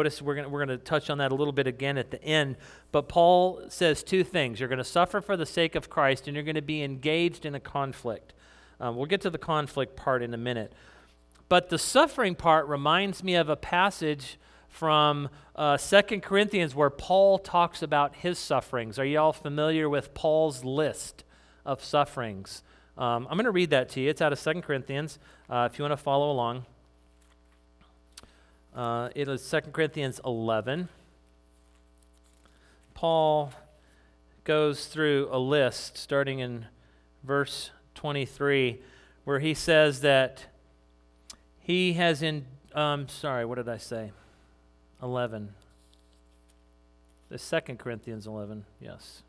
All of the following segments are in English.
Notice we're going we're to touch on that a little bit again at the end. But Paul says two things. You're going to suffer for the sake of Christ, and you're going to be engaged in a conflict. Um, we'll get to the conflict part in a minute. But the suffering part reminds me of a passage from uh, 2 Corinthians where Paul talks about his sufferings. Are you all familiar with Paul's list of sufferings? Um, I'm going to read that to you. It's out of 2 Corinthians uh, if you want to follow along. Uh, it is 2 Corinthians 11. Paul goes through a list starting in verse 23 where he says that he has in um, sorry what did i say? 11 the second corinthians 11 yes.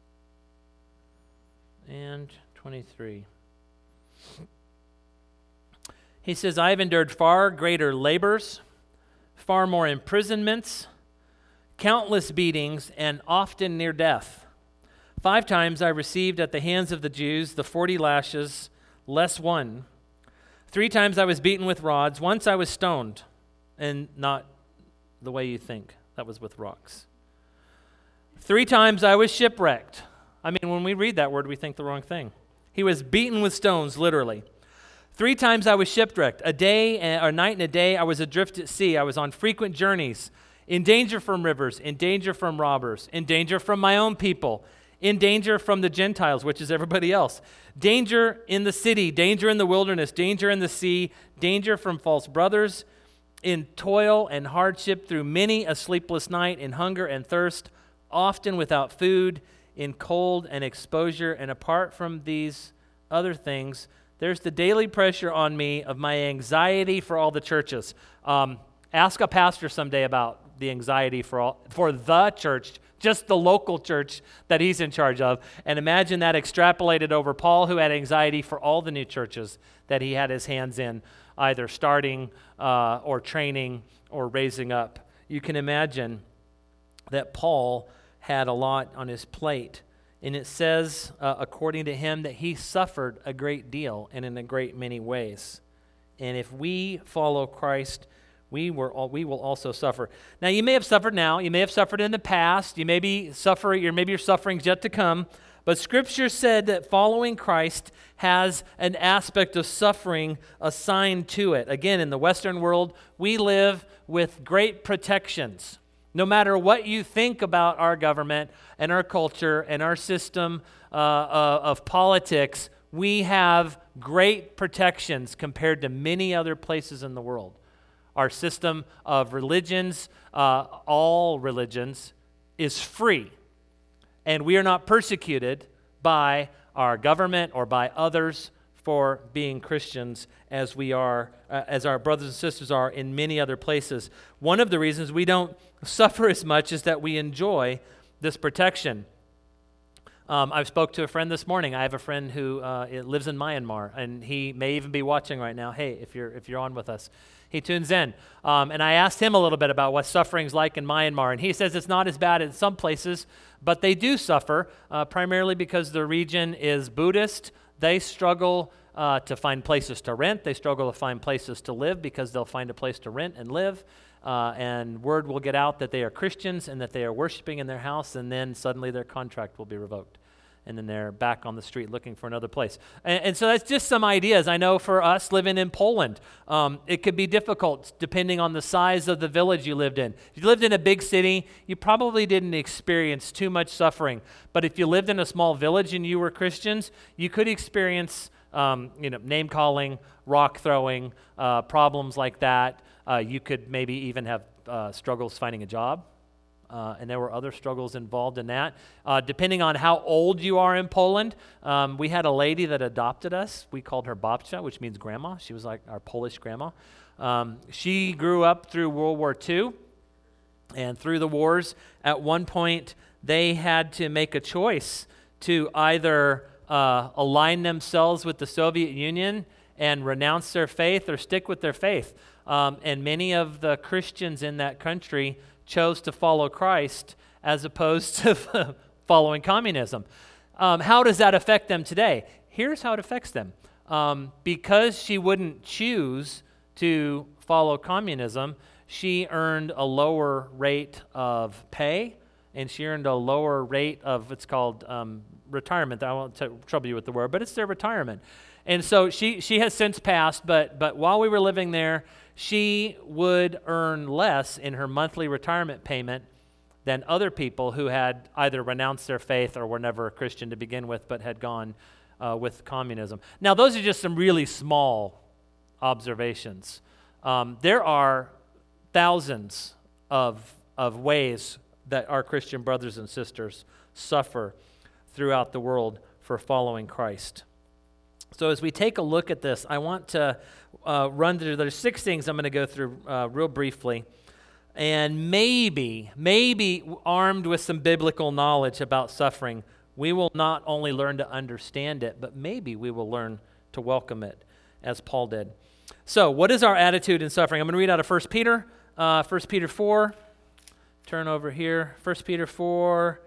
And 23 he says i have endured far greater labors far more imprisonments, countless beatings, and often near death. Five times I received at the hands of the Jews the forty lashes, less one. Three times I was beaten with rods. Once I was stoned, and not the way you think. That was with rocks. Three times I was shipwrecked. I mean, when we read that word, we think the wrong thing. He was beaten with stones, literally. Three times I was shipwrecked. A day or a night and a day I was adrift at sea. I was on frequent journeys, in danger from rivers, in danger from robbers, in danger from my own people, in danger from the Gentiles, which is everybody else. Danger in the city, danger in the wilderness, danger in the sea, danger from false brothers, in toil and hardship through many a sleepless night, in hunger and thirst, often without food, in cold and exposure. And apart from these other things, there's the daily pressure on me of my anxiety for all the churches. Um, ask a pastor someday about the anxiety for all for the church, just the local church that he's in charge of, and imagine that extrapolated over Paul, who had anxiety for all the new churches that he had his hands in, either starting uh, or training or raising up. You can imagine that Paul had a lot on his plate. And it says, uh, according to him, that he suffered a great deal and in a great many ways. And if we follow Christ, we, were all, we will also suffer. Now, you may have suffered now. You may have suffered in the past. You may be suffering, or maybe your suffering's yet to come. But Scripture said that following Christ has an aspect of suffering assigned to it. Again, in the Western world, we live with great protections. No matter what you think about our government and our culture and our system uh, uh, of politics, we have great protections compared to many other places in the world. Our system of religions, uh, all religions, is free. And we are not persecuted by our government or by others for being Christians as we are, uh, as our brothers and sisters are in many other places. One of the reasons we don't suffer as much is that we enjoy this protection. Um, I spoke to a friend this morning. I have a friend who uh, lives in Myanmar, and he may even be watching right now. Hey, if you're if you're on with us, he tunes in. Um, and I asked him a little bit about what suffering's like in Myanmar, and he says it's not as bad in some places, but they do suffer uh, primarily because the region is Buddhist. They struggle uh, to find places to rent. They struggle to find places to live because they'll find a place to rent and live uh, and word will get out that they are Christians and that they are worshiping in their house, and then suddenly their contract will be revoked. And then they're back on the street looking for another place. And, and so that's just some ideas. I know for us living in Poland, um, it could be difficult depending on the size of the village you lived in. If you lived in a big city, you probably didn't experience too much suffering. But if you lived in a small village and you were Christians, you could experience um, you know, name calling, rock throwing, uh, problems like that. Uh, you could maybe even have uh, struggles finding a job. Uh, and there were other struggles involved in that. Uh, depending on how old you are in Poland, um, we had a lady that adopted us. We called her Babcia, which means grandma. She was like our Polish grandma. Um, she grew up through World War II and through the wars. At one point, they had to make a choice to either uh, align themselves with the Soviet Union and renounce their faith or stick with their faith. Um, and many of the Christians in that country chose to follow Christ as opposed to following communism. Um, how does that affect them today? Here's how it affects them. Um, because she wouldn't choose to follow communism, she earned a lower rate of pay and she earned a lower rate of it's called um, retirement. I won't t- trouble you with the word, but it's their retirement. And so she, she has since passed, but, but while we were living there, she would earn less in her monthly retirement payment than other people who had either renounced their faith or were never a Christian to begin with, but had gone uh, with communism. Now, those are just some really small observations. Um, there are thousands of, of ways that our Christian brothers and sisters suffer throughout the world for following Christ. So, as we take a look at this, I want to uh, run through. There's six things I'm going to go through uh, real briefly. And maybe, maybe armed with some biblical knowledge about suffering, we will not only learn to understand it, but maybe we will learn to welcome it, as Paul did. So, what is our attitude in suffering? I'm going to read out of 1 Peter, uh, 1 Peter 4. Turn over here, 1 Peter 4,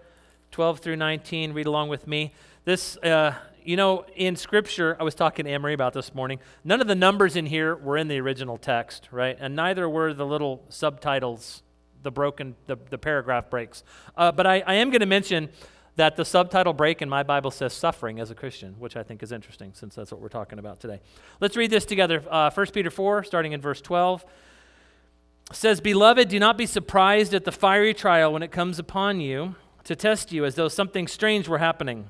12 through 19. Read along with me. This, uh, you know, in Scripture, I was talking to Emery about this morning. None of the numbers in here were in the original text, right? And neither were the little subtitles, the broken, the, the paragraph breaks. Uh, but I, I am going to mention that the subtitle break in my Bible says suffering as a Christian, which I think is interesting since that's what we're talking about today. Let's read this together. Uh, 1 Peter 4, starting in verse 12, says, Beloved, do not be surprised at the fiery trial when it comes upon you to test you as though something strange were happening.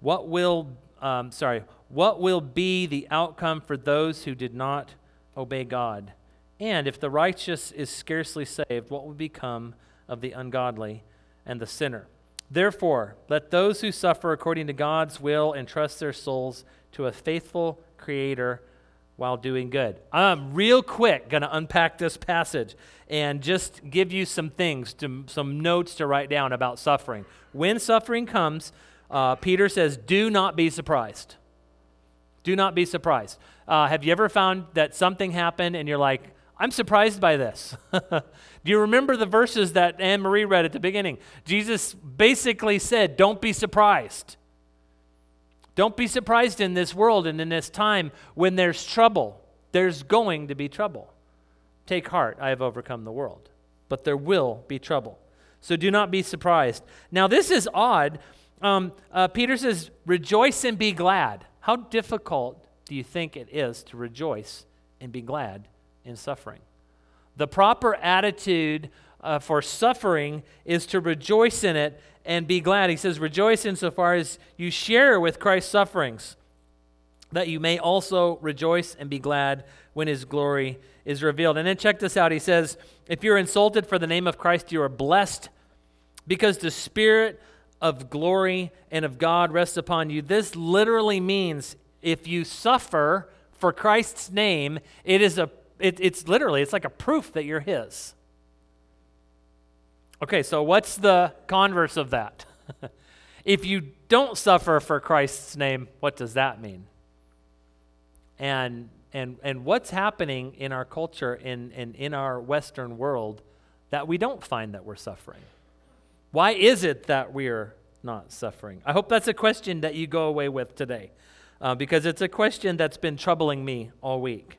what will, um, sorry, what will be the outcome for those who did not obey God? And if the righteous is scarcely saved, what will become of the ungodly and the sinner? Therefore, let those who suffer according to God's will entrust their souls to a faithful Creator while doing good. I'm real quick going to unpack this passage and just give you some things, to, some notes to write down about suffering. When suffering comes, uh, Peter says, Do not be surprised. Do not be surprised. Uh, have you ever found that something happened and you're like, I'm surprised by this? Do you remember the verses that Anne Marie read at the beginning? Jesus basically said, Don't be surprised. Don't be surprised in this world and in this time when there's trouble. There's going to be trouble. Take heart, I have overcome the world. But there will be trouble. So do not be surprised. Now, this is odd um, uh, Peter says, Rejoice and be glad. How difficult do you think it is to rejoice and be glad in suffering? The proper attitude uh, for suffering is to rejoice in it and be glad. He says, Rejoice insofar as you share with Christ's sufferings, that you may also rejoice and be glad when his glory is revealed. And then check this out. He says, If you're insulted for the name of Christ, you are blessed because the Spirit of glory and of God rests upon you. This literally means if you suffer for Christ's name, it is a it, it's literally it's like a proof that you're his. Okay, so what's the converse of that? if you don't suffer for Christ's name, what does that mean? And and and what's happening in our culture in, in, in our Western world that we don't find that we're suffering? Why is it that we're not suffering? I hope that's a question that you go away with today uh, because it's a question that's been troubling me all week.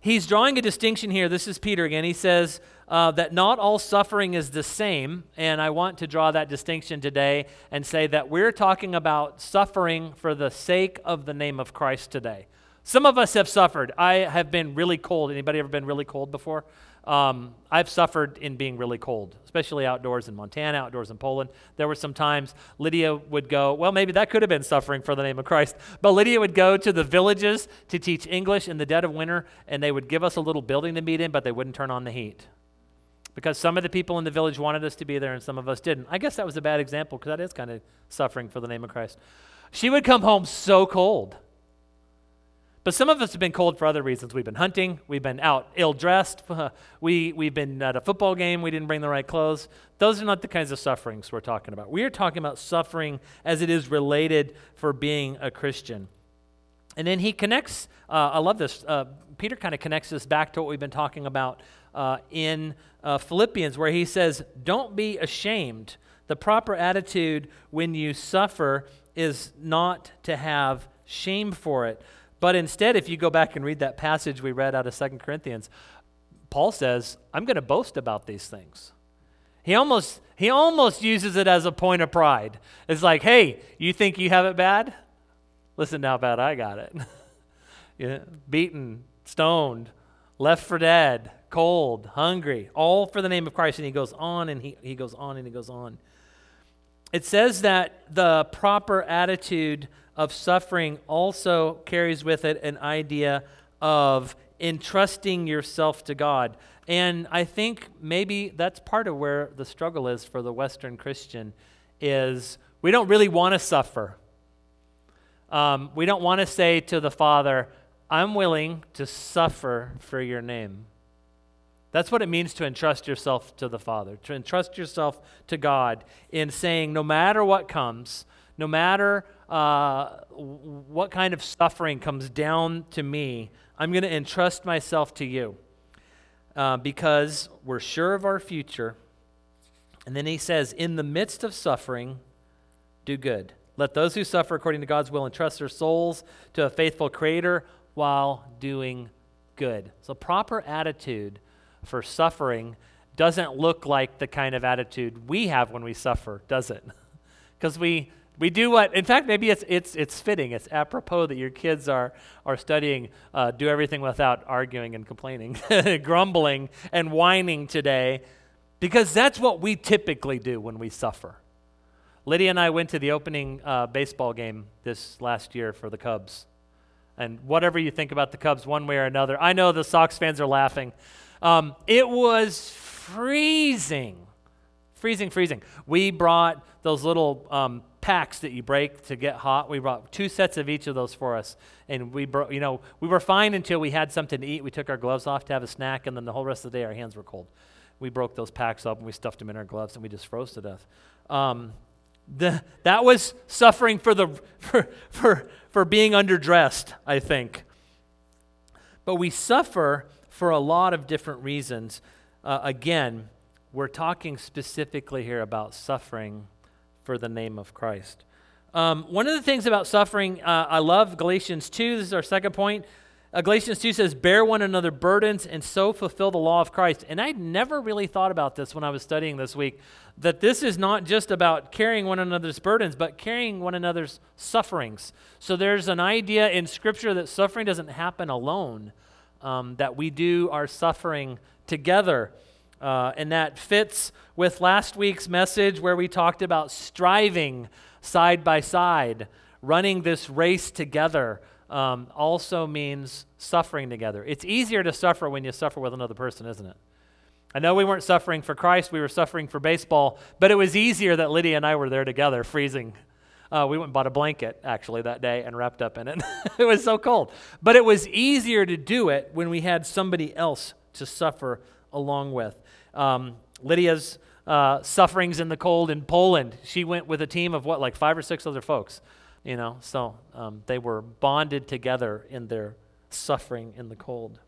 He's drawing a distinction here. This is Peter again. He says uh, that not all suffering is the same, and I want to draw that distinction today and say that we're talking about suffering for the sake of the name of Christ today. Some of us have suffered. I have been really cold. Anybody ever been really cold before? Um, I've suffered in being really cold, especially outdoors in Montana, outdoors in Poland. There were some times Lydia would go, well, maybe that could have been suffering for the name of Christ, but Lydia would go to the villages to teach English in the dead of winter, and they would give us a little building to meet in, but they wouldn't turn on the heat. Because some of the people in the village wanted us to be there and some of us didn't. I guess that was a bad example because that is kind of suffering for the name of Christ. She would come home so cold But some of us have been cold for other reasons. We've been hunting, we've been out ill dressed, we, we've been at a football game, we didn't bring the right clothes. Those are not the kinds of sufferings we're talking about. We are talking about suffering as it is related for being a Christian. And then he connects, uh, I love this. Uh, Peter kind of connects this back to what we've been talking about uh, in uh, Philippians, where he says, Don't be ashamed. The proper attitude when you suffer is not to have shame for it but instead, if you go back and read that passage we read out of Second Corinthians, Paul says, I'm going to boast about these things. He almost, he almost uses it as a point of pride. It's like, hey, you think you have it bad? Listen to how bad I got it. yeah, beaten, stoned, left for dead, cold, hungry, all for the name of Christ. And he goes on and he, he goes on and he goes on. It says that the proper attitude of suffering also carries with it an idea of entrusting yourself to God. And I think maybe that's part of where the struggle is for the Western Christian is we don't really want to suffer. Um, we don't want to say to the Father, I'm willing to suffer for your name. That's what it means to entrust yourself to the Father, to entrust yourself to God in saying, no matter what comes, no matter uh, what kind of suffering comes down to me, I'm going to entrust myself to you uh, because we're sure of our future. And then he says, in the midst of suffering, do good. Let those who suffer according to God's will entrust their souls to a faithful Creator while doing good. So, proper attitude for suffering doesn't look like the kind of attitude we have when we suffer, does it? Because we we do what, in fact, maybe it's, it's, it's fitting, it's apropos that your kids are, are studying uh, do everything without arguing and complaining, grumbling and whining today, because that's what we typically do when we suffer. Lydia and I went to the opening uh, baseball game this last year for the Cubs. And whatever you think about the Cubs, one way or another, I know the Sox fans are laughing. Um, it was freezing. Freezing, freezing. We brought those little um, packs that you break to get hot. We brought two sets of each of those for us, and we brought, you know, we were fine until we had something to eat. We took our gloves off to have a snack, and then the whole rest of the day our hands were cold. We broke those packs up and we stuffed them in our gloves, and we just froze to death. Um, the, that was suffering for the for, for for being underdressed, I think. But we suffer for a lot of different reasons. Uh, again, we're talking specifically here about suffering for the name of Christ. Um, one of the things about suffering, uh, I love Galatians 2. This is our second point. Uh, Galatians 2 says, Bear one another burdens and so fulfill the law of Christ. And I'd never really thought about this when I was studying this week, that this is not just about carrying one another's burdens, but carrying one another's sufferings. So there's an idea in Scripture that suffering doesn't happen alone, um, that we do our suffering together. Uh, and that fits with last week's message where we talked about striving side by side, running this race together. Um, also means suffering together. It's easier to suffer when you suffer with another person, isn't it? I know we weren't suffering for Christ, we were suffering for baseball, but it was easier that Lydia and I were there together, freezing. Uh, we went and bought a blanket actually that day and wrapped up in it. it was so cold. But it was easier to do it when we had somebody else to suffer along with. Um, Lydia's uh, sufferings in the cold in Poland, she went with a team of what, like five or six other folks, you know? So um, they were bonded together in their suffering in the cold.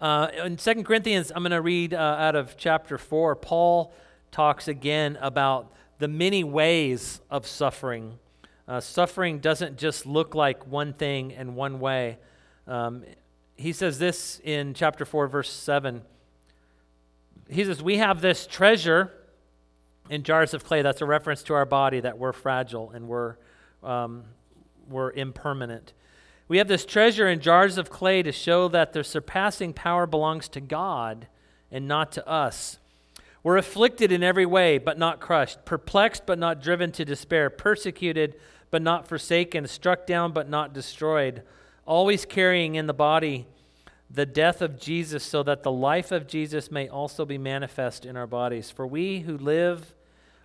Uh, in 2 Corinthians, I'm going to read uh, out of chapter 4. Paul talks again about the many ways of suffering. Uh, suffering doesn't just look like one thing and one way. Um, he says this in chapter 4, verse 7. He says, We have this treasure in jars of clay. That's a reference to our body that we're fragile and we're, um, we're impermanent. We have this treasure in jars of clay to show that the surpassing power belongs to God and not to us. We're afflicted in every way, but not crushed, perplexed, but not driven to despair, persecuted, but not forsaken, struck down, but not destroyed always carrying in the body the death of Jesus, so that the life of Jesus may also be manifest in our bodies. For we who live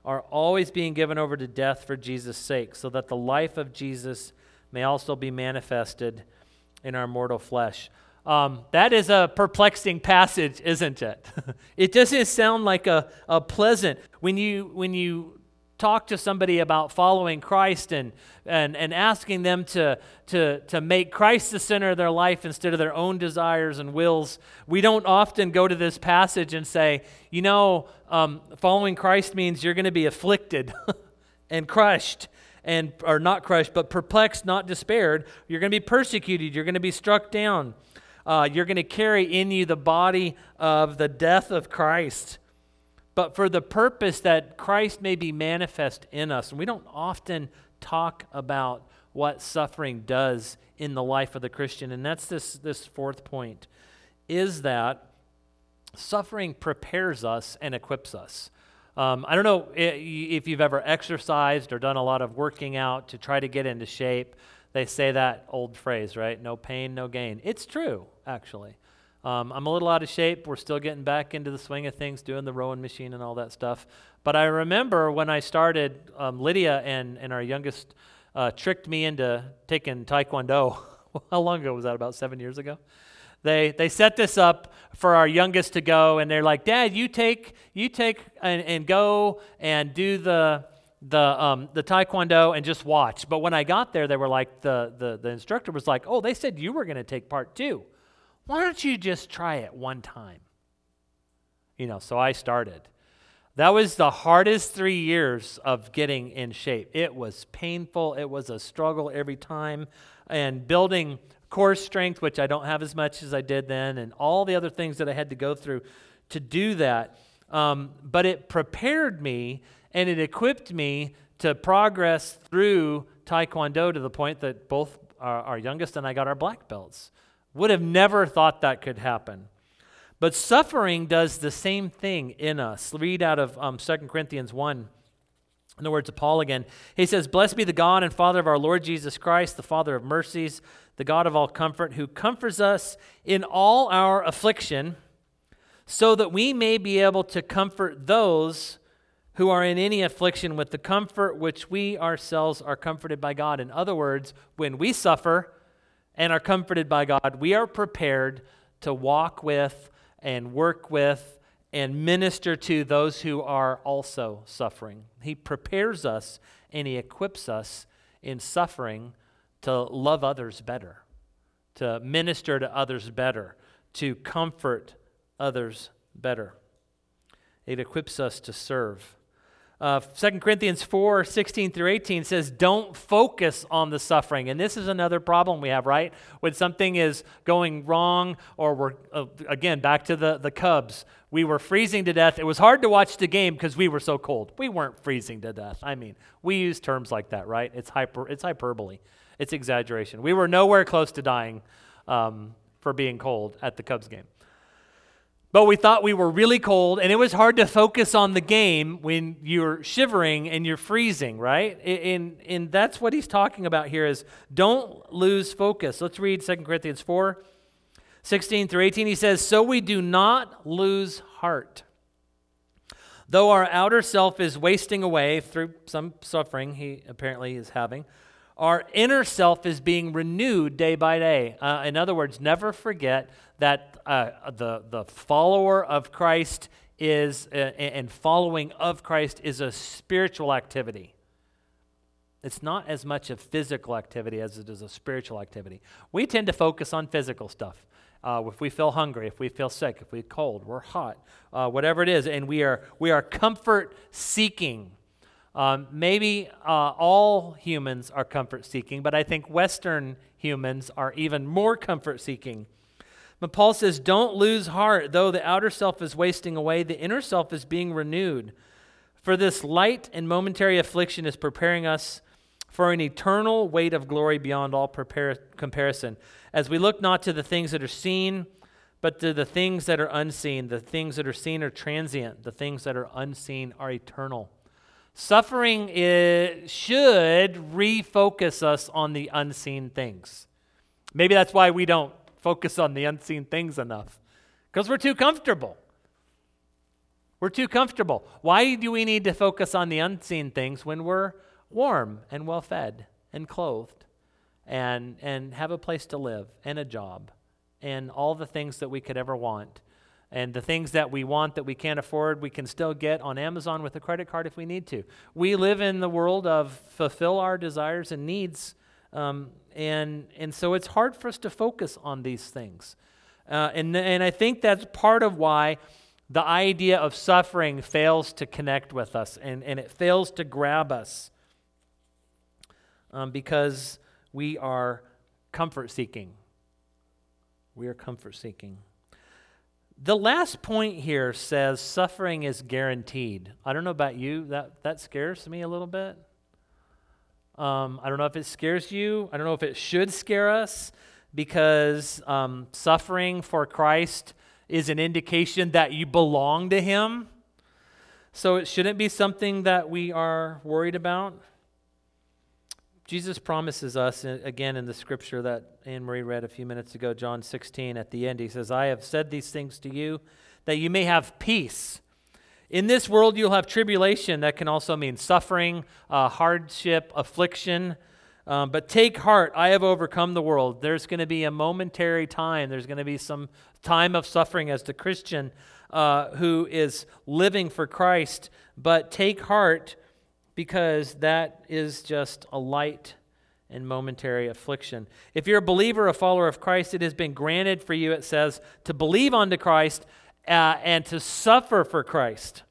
are always being given over to death for Jesus' sake, so that the life of Jesus may also be manifested in our mortal flesh. Um, that is a perplexing passage, isn't it? it doesn't sound like a, a pleasant. When you, when you talk to somebody about following Christ and, and, and asking them to, to, to make Christ the center of their life instead of their own desires and wills, we don't often go to this passage and say, you know, um, following Christ means you're going to be afflicted and crushed and or not crushed but perplexed not despaired. You're going to be persecuted. You're going to be struck down. Uh, you're going to carry in you the body of the death of Christ, but for the purpose that Christ may be manifest in us. And we don't often talk about what suffering does in the life of the Christian. And that's this, this fourth point is that suffering prepares us and equips us. Um, I don't know if you've ever exercised or done a lot of working out to try to get into shape. They say that old phrase, right? No pain, no gain. It's true, actually. Um, I'm a little out of shape. We're still getting back into the swing of things, doing the rowing machine and all that stuff. But I remember when I started, um, Lydia and, and our youngest uh, tricked me into taking Taekwondo. How long ago was that? About seven years ago? They, they set this up for our youngest to go, and they're like, Dad, you take, you take and, and go and do the, the, um, the taekwondo and just watch. But when I got there, they were like, the, the, the instructor was like, oh, they said you were going to take part too. Why don't you just try it one time? You know, so I started. That was the hardest three years of getting in shape. It was painful, it was a struggle every time, and building core strength, which I don't have as much as I did then, and all the other things that I had to go through to do that. Um, but it prepared me and it equipped me to progress through Taekwondo to the point that both our, our youngest and I got our black belts. Would have never thought that could happen. But suffering does the same thing in us. Read out of um, 2 Corinthians 1. In the words of Paul again, he says, Blessed be the God and Father of our Lord Jesus Christ, the Father of mercies, the God of all comfort, who comforts us in all our affliction, so that we may be able to comfort those who are in any affliction with the comfort which we ourselves are comforted by God. In other words, when we suffer and are comforted by God, we are prepared to walk with and work with and minister to those who are also suffering. He prepares us and He equips us in suffering to love others better, to minister to others better, to comfort others better. It equips us to serve. Uh, 2 Corinthians 4 16 through 18 says, Don't focus on the suffering. And this is another problem we have, right? When something is going wrong, or we're, uh, again, back to the, the Cubs, we were freezing to death. It was hard to watch the game because we were so cold. We weren't freezing to death. I mean, we use terms like that, right? It's, hyper, it's hyperbole, it's exaggeration. We were nowhere close to dying um, for being cold at the Cubs game. But we thought we were really cold, and it was hard to focus on the game when you're shivering and you're freezing, right? And, and that's what he's talking about here is don't lose focus. Let's read 2 Corinthians 4, 16 through 18. He says, So we do not lose heart. Though our outer self is wasting away through some suffering he apparently is having, our inner self is being renewed day by day. Uh, in other words, never forget that uh, the, the follower of Christ is, uh, and following of Christ is a spiritual activity. It's not as much a physical activity as it is a spiritual activity. We tend to focus on physical stuff. Uh, if we feel hungry, if we feel sick, if we're cold, we're hot, uh, whatever it is, and we are, we are comfort seeking. Um, maybe uh, all humans are comfort seeking, but I think Western humans are even more comfort seeking. But Paul says, Don't lose heart. Though the outer self is wasting away, the inner self is being renewed. For this light and momentary affliction is preparing us for an eternal weight of glory beyond all prepar- comparison. As we look not to the things that are seen, but to the things that are unseen. The things that are seen are transient, the things that are unseen are eternal. Suffering is, should refocus us on the unseen things. Maybe that's why we don't focus on the unseen things enough, because we're too comfortable. We're too comfortable. Why do we need to focus on the unseen things when we're warm and well fed and clothed and, and have a place to live and a job and all the things that we could ever want. And the things that we want that we can't afford, we can still get on Amazon with a credit card if we need to. We live in the world of fulfill our desires and needs. Um, and, and so it's hard for us to focus on these things. Uh, and, and I think that's part of why the idea of suffering fails to connect with us and, and it fails to grab us um, because we are comfort seeking. We are comfort seeking. The last point here says suffering is guaranteed. I don't know about you, that, that scares me a little bit. Um, I don't know if it scares you. I don't know if it should scare us because um, suffering for Christ is an indication that you belong to Him. So it shouldn't be something that we are worried about. Jesus promises us, uh, again in the scripture that Anne Marie read a few minutes ago, John 16, at the end, he says, I have said these things to you that you may have peace. In this world, you'll have tribulation. That can also mean suffering, uh, hardship, affliction. Um, but take heart, I have overcome the world. There's going to be a momentary time, there's going to be some time of suffering as the Christian uh, who is living for Christ. But take heart, because that is just a light and momentary affliction. If you're a believer, a follower of Christ, it has been granted for you, it says, to believe unto Christ uh, and to suffer for Christ.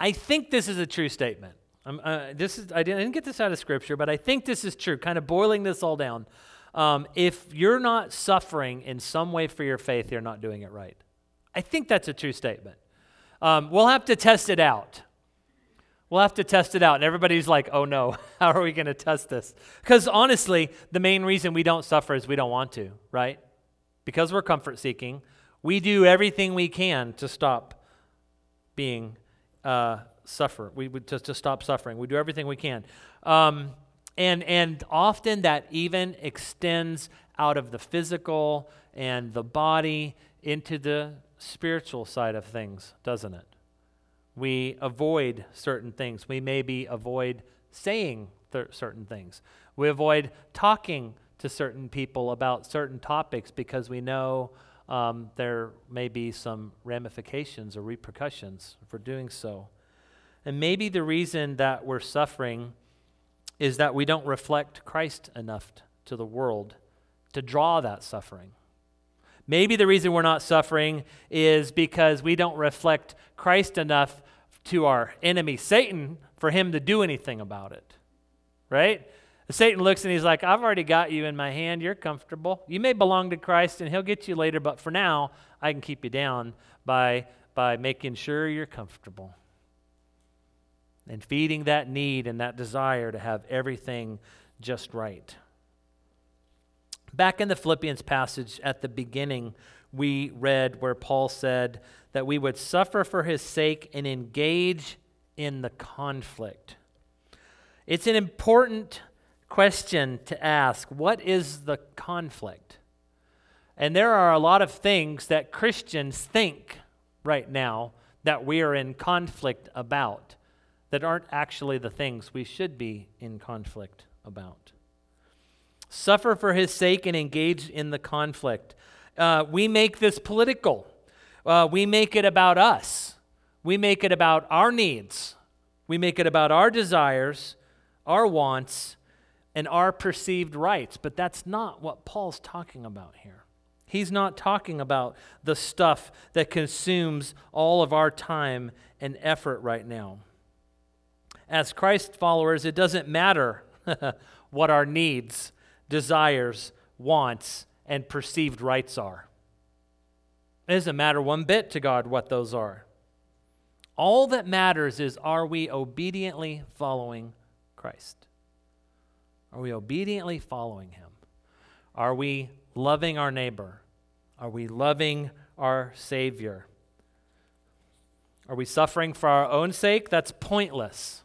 I think this is a true statement. Uh, this is, I didn't, get this out of Scripture, but I think this is true, kind of boiling this all down. Um, if you're not suffering in some way for your faith, you're not doing it right. I think that's a true statement. Um, we'll have to test it out. We'll have to test it out. And everybody's like, oh no, how are we going to test this? Because honestly, the main reason we don't suffer is we don't want to, right? Because we're comfort seeking, we do everything we can to stop being uh, suffer. We would to, to stop suffering. We do everything we can, um, and and often that even extends out of the physical and the body into the spiritual side of things, doesn't it? We avoid certain things. We maybe avoid saying th- certain things. We avoid talking to certain people about certain topics because we know um, there may be some ramifications or repercussions for doing so. And maybe the reason that we're suffering is that we don't reflect Christ enough to the world to draw that suffering. Maybe the reason we're not suffering is because we don't reflect Christ enough to our enemy, Satan, for him to do anything about it. Right? Satan looks and he's like, I've already got you in my hand. You're comfortable. You may belong to Christ and he'll get you later, but for now, I can keep you down by, by making sure you're comfortable and feeding that need and that desire to have everything just right. Back in the Philippians passage at the beginning, we read where Paul said that we would suffer for his sake and engage in the conflict. It's an important question to ask what is the conflict? And there are a lot of things that Christians think right now that we are in conflict about that aren't actually the things we should be in conflict about. Suffer for his sake and engage in the conflict. Uh, we make this political. Uh, we make it about us. We make it about our needs. We make it about our desires, our wants, and our perceived rights. But that's not what Paul's talking about here. He's not talking about the stuff that consumes all of our time and effort right now as Christ followers, it doesn't matter what our needs, desires, wants, and perceived rights are. It doesn't matter one bit to God what those are. All that matters is are we obediently following Christ? Are we obediently following Him? Are we loving our neighbor? Are we loving our Savior? Are we suffering for our own sake? That's pointless.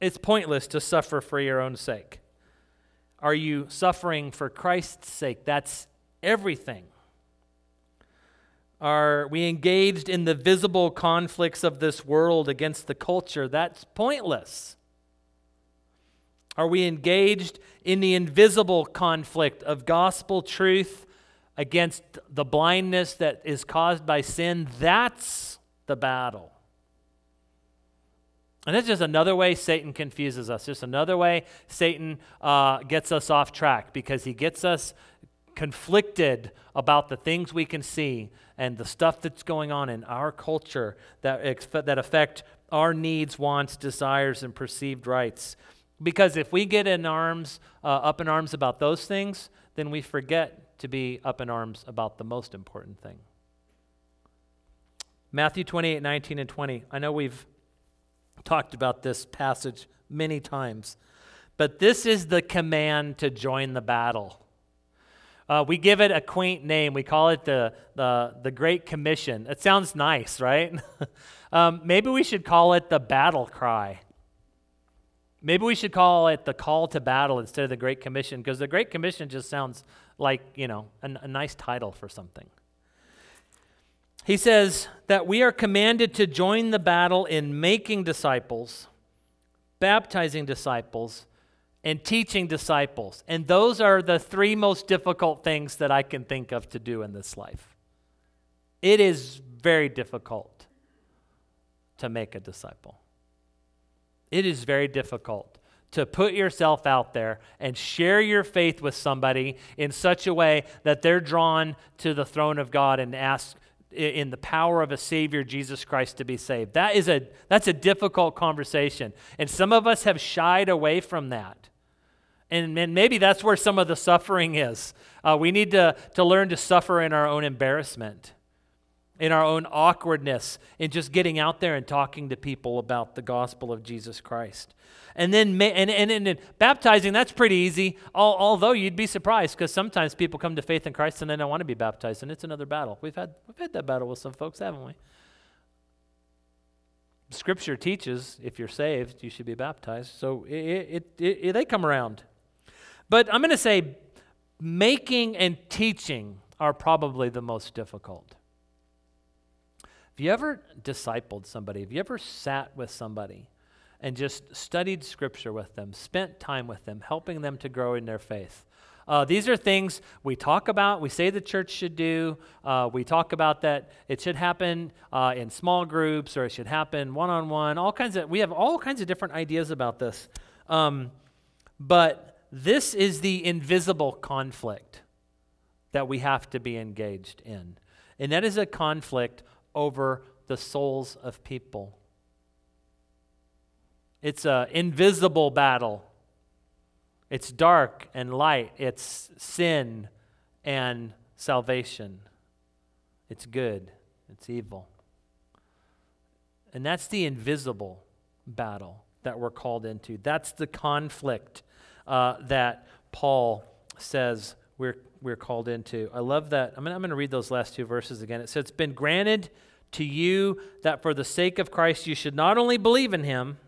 It's pointless to suffer for your own sake. Are you suffering for Christ's sake? That's everything. Are we engaged in the visible conflicts of this world against the culture? That's pointless. Are we engaged in the invisible conflict of gospel truth against the blindness that is caused by sin? That's the battle. And that's just another way Satan confuses us. Just another way Satan uh, gets us off track because he gets us conflicted about the things we can see and the stuff that's going on in our culture that, that affect our needs, wants, desires, and perceived rights. Because if we get in arms, uh, up in arms about those things, then we forget to be up in arms about the most important thing. Matthew 28, 19, and 20. I know we've talked about this passage many times, but this is the command to join the battle. Uh, we give it a quaint name. We call it the, the, the Great Commission. It sounds nice, right? um, maybe we should call it the battle cry. Maybe we should call it the call to battle instead of the Great Commission, because the Great Commission just sounds like, you know, a, a nice title for something. He says that we are commanded to join the battle in making disciples, baptizing disciples, and teaching disciples. And those are the three most difficult things that I can think of to do in this life. It is very difficult to make a disciple. It is very difficult to put yourself out there and share your faith with somebody in such a way that they're drawn to the throne of God and ask in the power of a savior jesus christ to be saved. That is a that's a difficult conversation. And some of us have shied away from that. And, and maybe that's where some of the suffering is. Uh, we need to, to learn to suffer in our own embarrassment in our own awkwardness in just getting out there and talking to people about the gospel of jesus christ. And then and, and, and, and baptizing that's pretty easy although you'd be surprised because sometimes people come to faith in christ and they don't want to be baptized and it's another battle. We've had we've had that battle with some folks haven't we? Scripture teaches if you're saved you should be baptized. So it, it, it, they come around. But i'm going to say making and teaching are probably the most difficult have you ever discipled somebody have you ever sat with somebody and just studied scripture with them, spent time with them, helping them to grow in their faith. Uh, these are things we talk about, we say the church should do. Uh, we talk about that it should happen uh, in small groups or it should happen one on one. All kinds of, we have all kinds of different ideas about this. Um, but this is the invisible conflict that we have to be engaged in. And that is a conflict over the souls of people. It's an invisible battle. It's dark and light. It's sin and salvation. It's good. It's evil. And that's the invisible battle that we're called into. That's the conflict uh, that Paul says we're, we're called into. I love that. I'm going to read those last two verses again. It says, It's been granted to you that for the sake of Christ you should not only believe in him,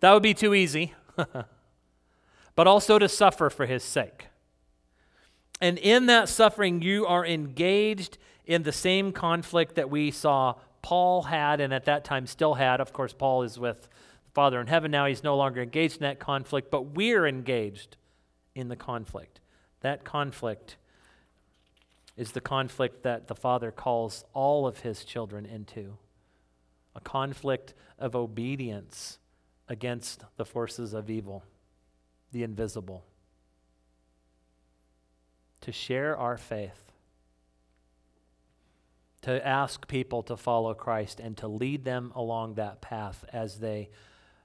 that would be too easy. but also to suffer for his sake. And in that suffering, you are engaged in the same conflict that we saw Paul had and at that time still had. Of course, Paul is with the Father in heaven now. He's no longer engaged in that conflict, but we're engaged in the conflict. That conflict is the conflict that the Father calls all of his children into a conflict of obedience against the forces of evil, the invisible. To share our faith, to ask people to follow Christ and to lead them along that path as they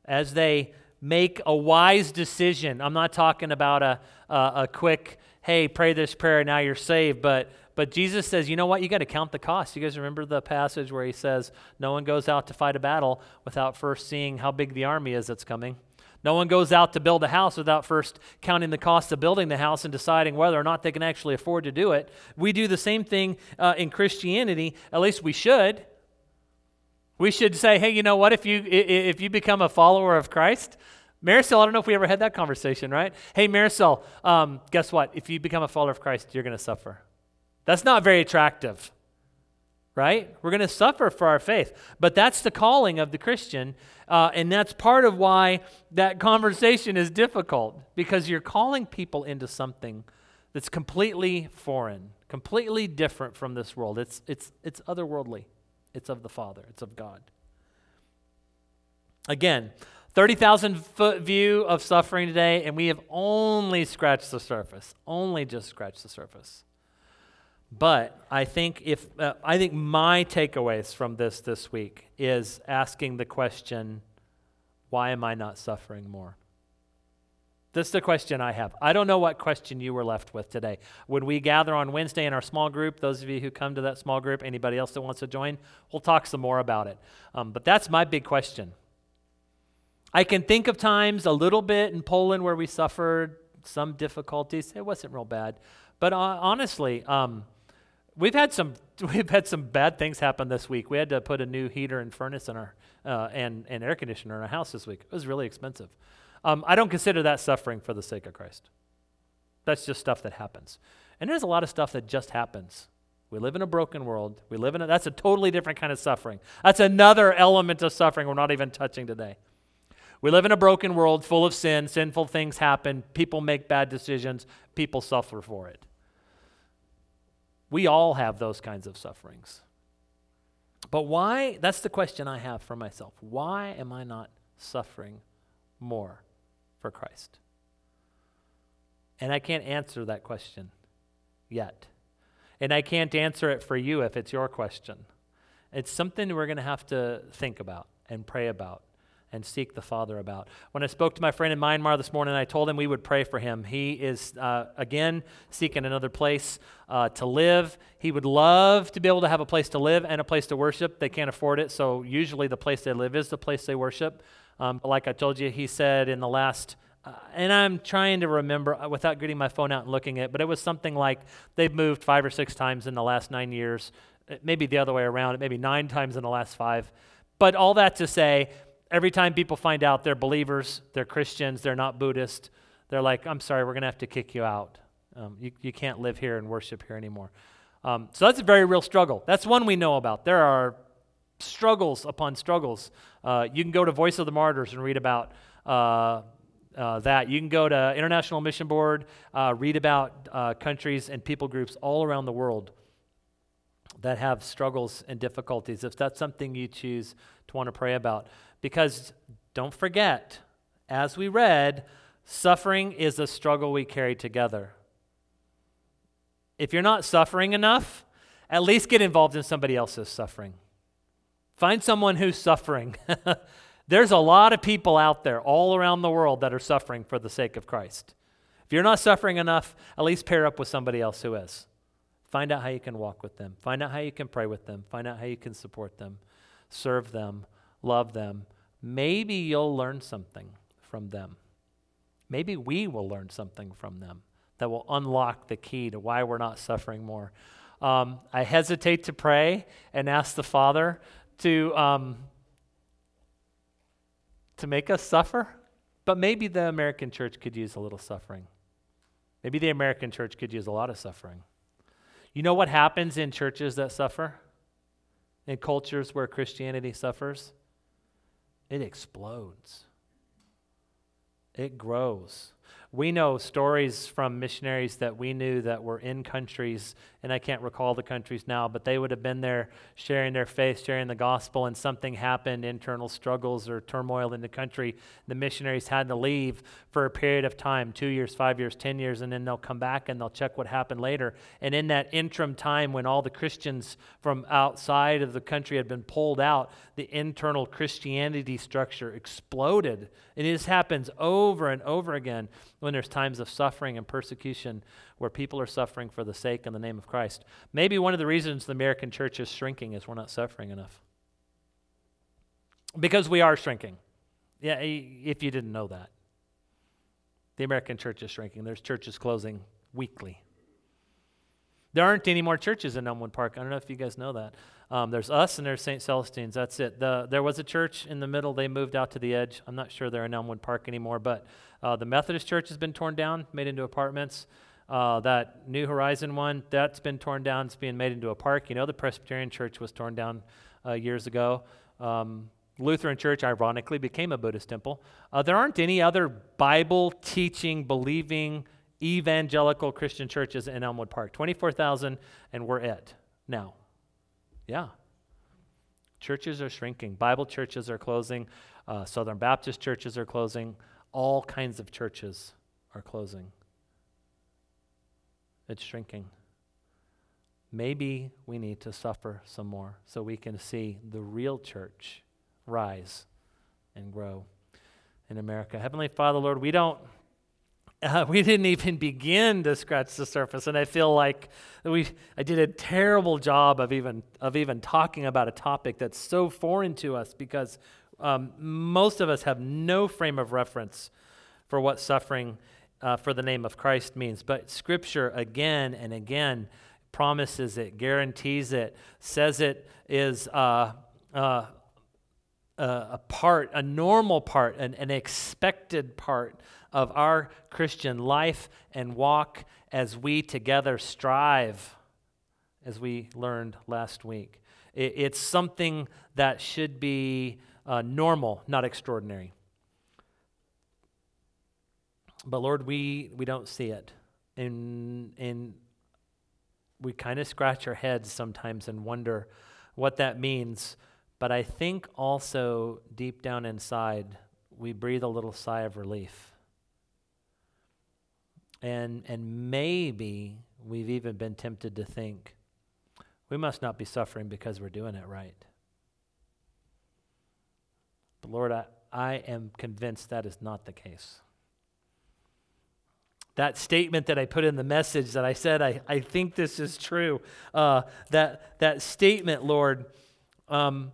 as they make a wise decision. I'm not talking about a, a, a quick, hey, pray this prayer, now you're saved, but but Jesus says, you know what? You got to count the cost. You guys remember the passage where he says, no one goes out to fight a battle without first seeing how big the army is that's coming. No one goes out to build a house without first counting the cost of building the house and deciding whether or not they can actually afford to do it. We do the same thing uh, in Christianity, at least we should. We should say, hey, you know what? If you, if you become a follower of Christ, Marisol, I don't know if we ever had that conversation, right? Hey, Marisol, um, guess what? If you become a follower of Christ, you're going to suffer. That's not very attractive. right? We're going to suffer for our faith. But that's the calling of the Christian. Uh, and that's part of why that conversation is difficult because you're calling people into something that's completely foreign, completely different from this world. It's, it's, it's otherworldly, it's of the Father, it's of God. Again, 30,000 foot view of suffering today, and we have only scratched the surface, only just scratched the surface. But I think if uh, I think my takeaways from this this week is asking the question, why am I not suffering more? This is the question I have. I don't know what question you were left with today. When we gather on Wednesday in our small group, those of you who come to that small group, anybody else that wants to join, we'll talk some more about it. Um, but that's my big question. I can think of times a little bit in Poland where we suffered some difficulties. It wasn't real bad. But uh, honestly, um, we've had some we've had some bad things happen this week. We had to put a new heater and furnace in our uh, and and air conditioner in our house this week. It was really expensive. Um, I don't consider that suffering for the sake of Christ. That's just stuff that happens, and there's a lot of stuff that just happens. We live in a broken world. We live in a, that's a totally different kind of suffering. That's another element of suffering we're not even touching today. We live in a broken world full of sin. Sinful things happen. People make bad decisions. People suffer for it. We all have those kinds of sufferings. But why? That's the question I have for myself. Why am I not suffering more for Christ? And I can't answer that question yet. And I can't answer it for you if it's your question. It's something we're going to have to think about and pray about and seek the Father about. When I spoke to my friend in Myanmar this morning, I told him we would pray for him. He is, uh, again, seeking another place uh, to live. He would love to be able to have a place to live and a place to worship. They can't afford it, so usually the place they live is the place they worship. Um, like I told you, he said in the last uh, and I'm trying to remember uh, without getting my phone out and looking at it, but it was something like they've moved five or six times in the last nine years, uh, maybe the other way around, maybe nine times in the last five. But all that to say, every time people find out they're believers, they're Christians, they're not Buddhist, they're like, I'm sorry, we're going to have to kick you out. Um, you, you can't live here and worship here anymore. Um, so that's a very real struggle. That's one we know about. There are struggles upon struggles. Uh, you can go to Voice of the Martyrs and read about uh, uh, that. You can go to International Mission Board, uh, read about uh, countries and people groups all around the world that have struggles and difficulties. If that's something you choose to want to pray about. Because don't forget, as we read, suffering is a struggle we carry together. If you're not suffering enough, at least get involved in somebody else's suffering. Find someone who's suffering. There's a lot of people out there all around the world that are suffering for the sake of Christ. If you're not suffering enough, at least pair up with somebody else who is. Find out how you can walk with them. Find out how you can pray with them. Find out how you can support them, serve them, love them, maybe you'll learn something from them. Maybe we will learn something from them that will unlock the key to why we're not suffering more. Um, I hesitate to pray and ask the Father to, um, to make us suffer, but maybe the American church could use a little suffering. Maybe the American church could use a lot of suffering. You know what happens in churches that suffer? In cultures where Christianity suffers? it explodes. It grows. We know stories from missionaries that we knew that were in countries, and I can't recall the countries now, but they would have been there sharing their faith, sharing the gospel, and something happened, internal struggles or turmoil in the country. The missionaries had to leave for a period of time two years, five years, ten years, and then they'll come back and they'll check what happened later. And in that interim time, when all the Christians from outside of the country had been pulled out, the internal Christianity structure exploded. And this happens over and over again when there's times of suffering and persecution where people are suffering for the sake and the name of Christ. Maybe one of the reasons the American church is shrinking is we're not suffering enough. Because we are shrinking. Yeah, if you didn't know that. The American church is shrinking. There's churches closing weekly. There aren't any more churches in Elmwood Park. I don't know if you guys know that. Um, there's us and there's St. Celestine's. That's it. The, there was a church in the middle. They moved out to the edge. I'm not sure they're in Elmwood Park anymore, but uh, the Methodist church has been torn down, made into apartments. Uh, that New Horizon one, that's been torn down. It's being made into a park. You know, the Presbyterian Church was torn down uh, years ago. Um, Lutheran Church, ironically, became a Buddhist temple. Uh, there aren't any other Bible teaching, believing, evangelical Christian churches in Elmwood Park. 24,000, and we're it now. Yeah. Churches are shrinking. Bible churches are closing. Uh, Southern Baptist churches are closing. All kinds of churches are closing. It's shrinking. Maybe we need to suffer some more so we can see the real church rise and grow in America. Heavenly Father, Lord, we don't. Uh, we didn't even begin to scratch the surface, and I feel like we I did a terrible job of even of even talking about a topic that's so foreign to us because um, most of us have no frame of reference for what suffering uh, for the name of Christ means. But Scripture again and again promises it, guarantees it, says it is uh, uh, a part, a normal part, an, an expected part of our Christian life and walk as we together strive, as we learned last week. It's something that should be uh, normal, not extraordinary. But Lord, we, we don't see it. And, and we kind of scratch our heads sometimes and wonder what that means. But I think also deep down inside, we breathe a little sigh of relief. And, and maybe we've even been tempted to think, we must not be suffering because we're doing it right. But Lord, I, I am convinced that is not the case that statement that I put in the message that I said, I, I think this is true. Uh, that, that statement, Lord, um,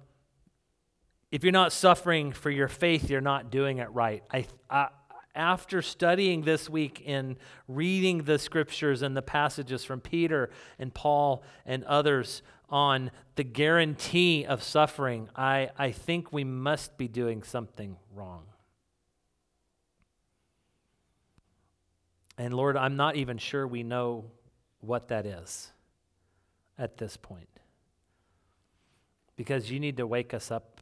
if you're not suffering for your faith, you're not doing it right. I, I, after studying this week in reading the scriptures and the passages from Peter and Paul and others on the guarantee of suffering, I, I think we must be doing something wrong. And Lord, I'm not even sure we know what that is at this point. Because you need to wake us up.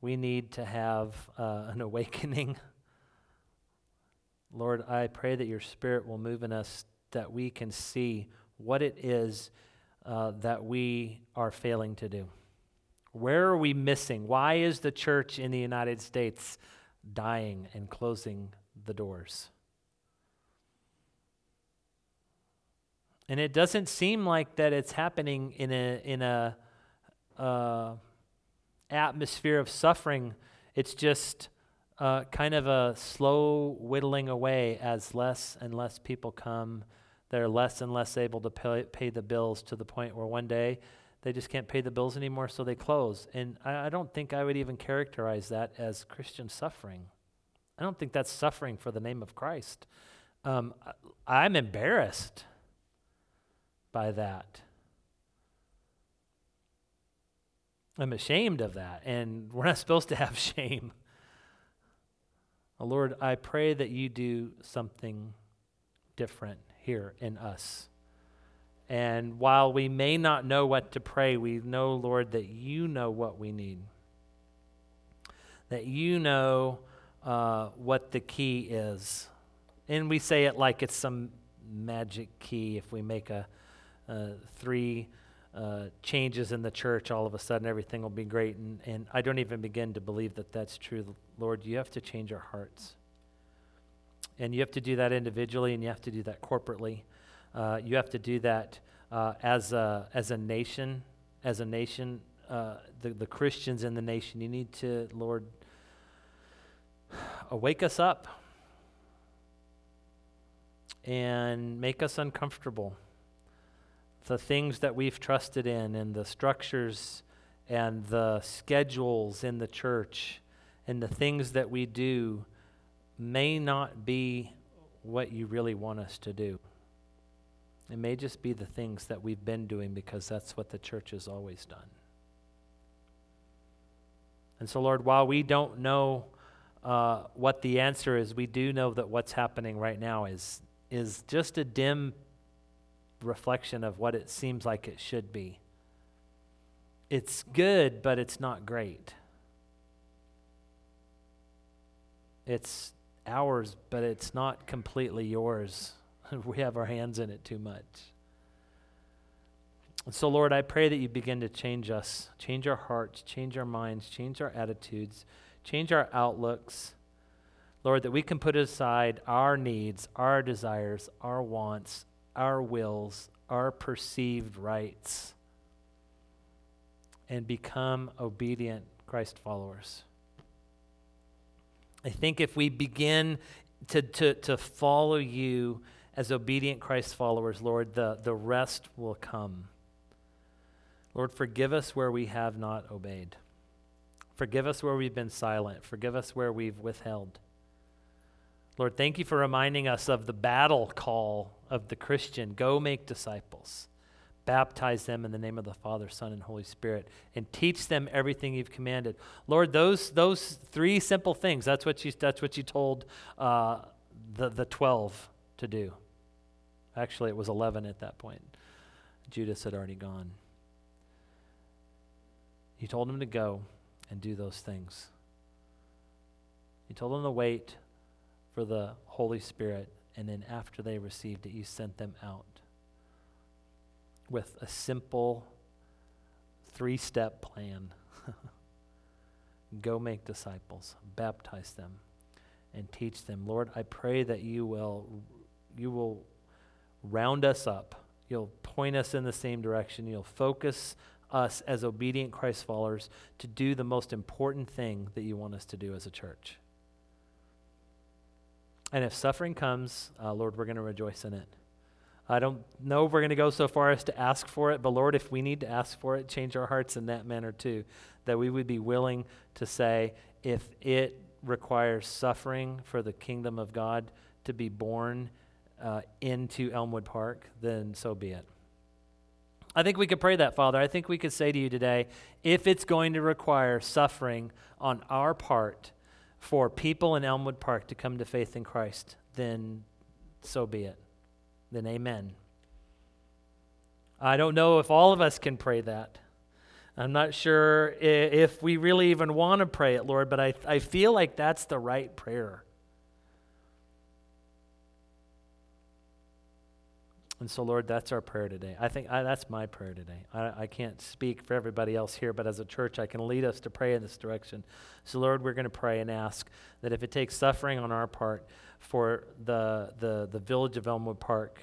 We need to have uh, an awakening. Lord, I pray that your Spirit will move in us that we can see what it is uh, that we are failing to do. Where are we missing? Why is the church in the United States dying and closing the doors? And it doesn't seem like that it's happening in a in a uh, atmosphere of suffering. It's just uh, kind of a slow whittling away as less and less people come. They're less and less able to pay, pay the bills to the point where one day they just can't pay the bills anymore, so they close. And I, I don't think I would even characterize that as Christian suffering. I don't think that's suffering for the name of Christ. Um, I'm embarrassed by that. I'm ashamed of that, and we're not supposed to have shame. Lord, I pray that you do something different here in us. And while we may not know what to pray, we know, Lord, that you know what we need. That you know uh, what the key is. And we say it like it's some magic key if we make a uh, three uh, changes in the church, all of a sudden everything will be great. And, and I don't even begin to believe that that's true. Lord, you have to change our hearts. And you have to do that individually, and you have to do that corporately. Uh, you have to do that uh, as, a, as a nation, as a nation, uh, the, the Christians in the nation. You need to, Lord, wake us up and make us uncomfortable the things that we've trusted in and the structures and the schedules in the church and the things that we do may not be what you really want us to do. It may just be the things that we've been doing because that's what the church has always done. And so, Lord, while we don't know uh, what the answer is, we do know that what's happening right now is, is just a dim reflection of what it seems like it should be. It's good, but it's not great. It's ours, but it's not completely yours. we have our hands in it too much. And so, Lord, I pray that you begin to change us, change our hearts, change our minds, change our attitudes, change our outlooks. Lord, that we can put aside our needs, our desires, our wants, our wills, our perceived rights, and become obedient Christ followers. I think if we begin to, to, to follow you as obedient Christ followers, Lord, the, the rest will come. Lord, forgive us where we have not obeyed. Forgive us where we've been silent. Forgive us where we've withheld. Lord, thank you for reminding us of the battle call of the Christian go make disciples, baptize them in the name of the Father, Son, and Holy Spirit, and teach them everything you've commanded. Lord, those, those three simple things, that's what you, that's what you told uh, the, the 12 to do. Actually, it was 11 at that point. Judas had already gone. You told them to go and do those things. You told them to wait for the Holy Spirit, and then after they received it, you sent them out with a simple three step plan. Go make disciples, baptize them, and teach them. Lord, I pray that you will, you will round us up. You'll point us in the same direction. You'll focus us as obedient Christ followers to do the most important thing that you want us to do as a church. And if suffering comes, uh, Lord, we're going to rejoice in it. I don't know if we're going to go so far as to ask for it, but Lord, if we need to ask for it, change our hearts in that manner too. That we would be willing to say, if it requires suffering for the kingdom of God to be born uh, into Elmwood Park, then so be it. I think we could pray that, Father. I think we could say to you today if it's going to require suffering on our part, for people in Elmwood Park to come to faith in Christ, then so be it. Then amen. I don't know if all of us can pray that. I'm not sure if we really even want to pray it, Lord, but I, I feel like that's the right prayer. And so, Lord, that's our prayer today. I think I, that's my prayer today. I, I can't speak for everybody else here, but as a church, I can lead us to pray in this direction. So, Lord, we're going to pray and ask that if it takes suffering on our part for the, the, the village of Elmwood Park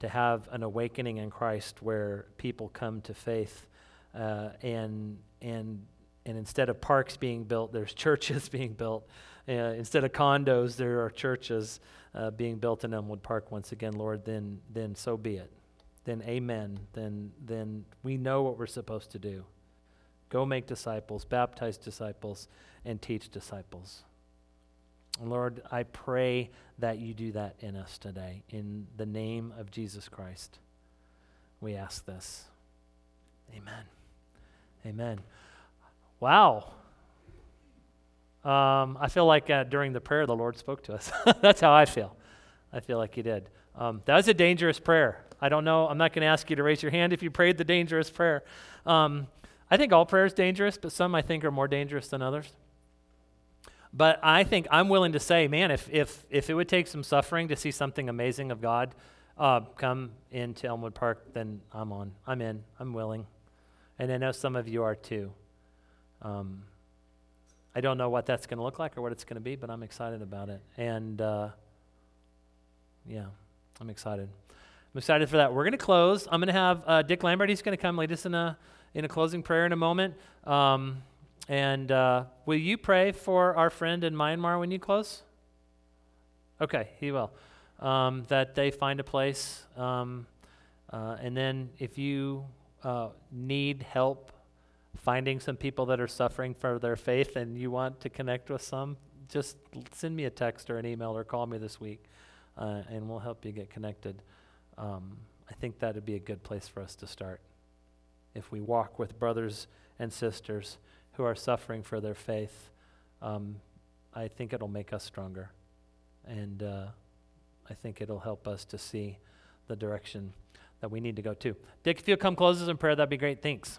to have an awakening in Christ where people come to faith uh, and, and, and instead of parks being built, there's churches being built. Uh, instead of condos, there are churches uh, being built in Elmwood Park once again, Lord, then, then so be it. Then amen. Then, then we know what we're supposed to do. Go make disciples, baptize disciples, and teach disciples. Lord, I pray that you do that in us today. In the name of Jesus Christ, we ask this. Amen. Amen. Wow. Um, I feel like uh, during the prayer, the Lord spoke to us. That's how I feel. I feel like He did. Um, that was a dangerous prayer. I don't know. I'm not going to ask you to raise your hand if you prayed the dangerous prayer. Um, I think all prayer is dangerous, but some I think are more dangerous than others. But I think I'm willing to say, man, if, if, if it would take some suffering to see something amazing of God uh, come into Elmwood Park, then I'm on. I'm in. I'm willing. And I know some of you are too. Um, I don't know what that's going to look like or what it's going to be, but I'm excited about it. And uh, yeah, I'm excited. I'm excited for that. We're going to close. I'm going to have uh, Dick Lambert. He's going to come lead us in a in a closing prayer in a moment. Um, and uh, will you pray for our friend in Myanmar when you close? Okay, he will. Um, that they find a place. Um, uh, and then if you uh, need help finding some people that are suffering for their faith and you want to connect with some, just send me a text or an email or call me this week uh, and we'll help you get connected. Um, I think that would be a good place for us to start. If we walk with brothers and sisters who are suffering for their faith, um, I think it'll make us stronger. And uh, I think it'll help us to see the direction that we need to go to. Dick, if you'll come close us in prayer, that'd be great. Thanks.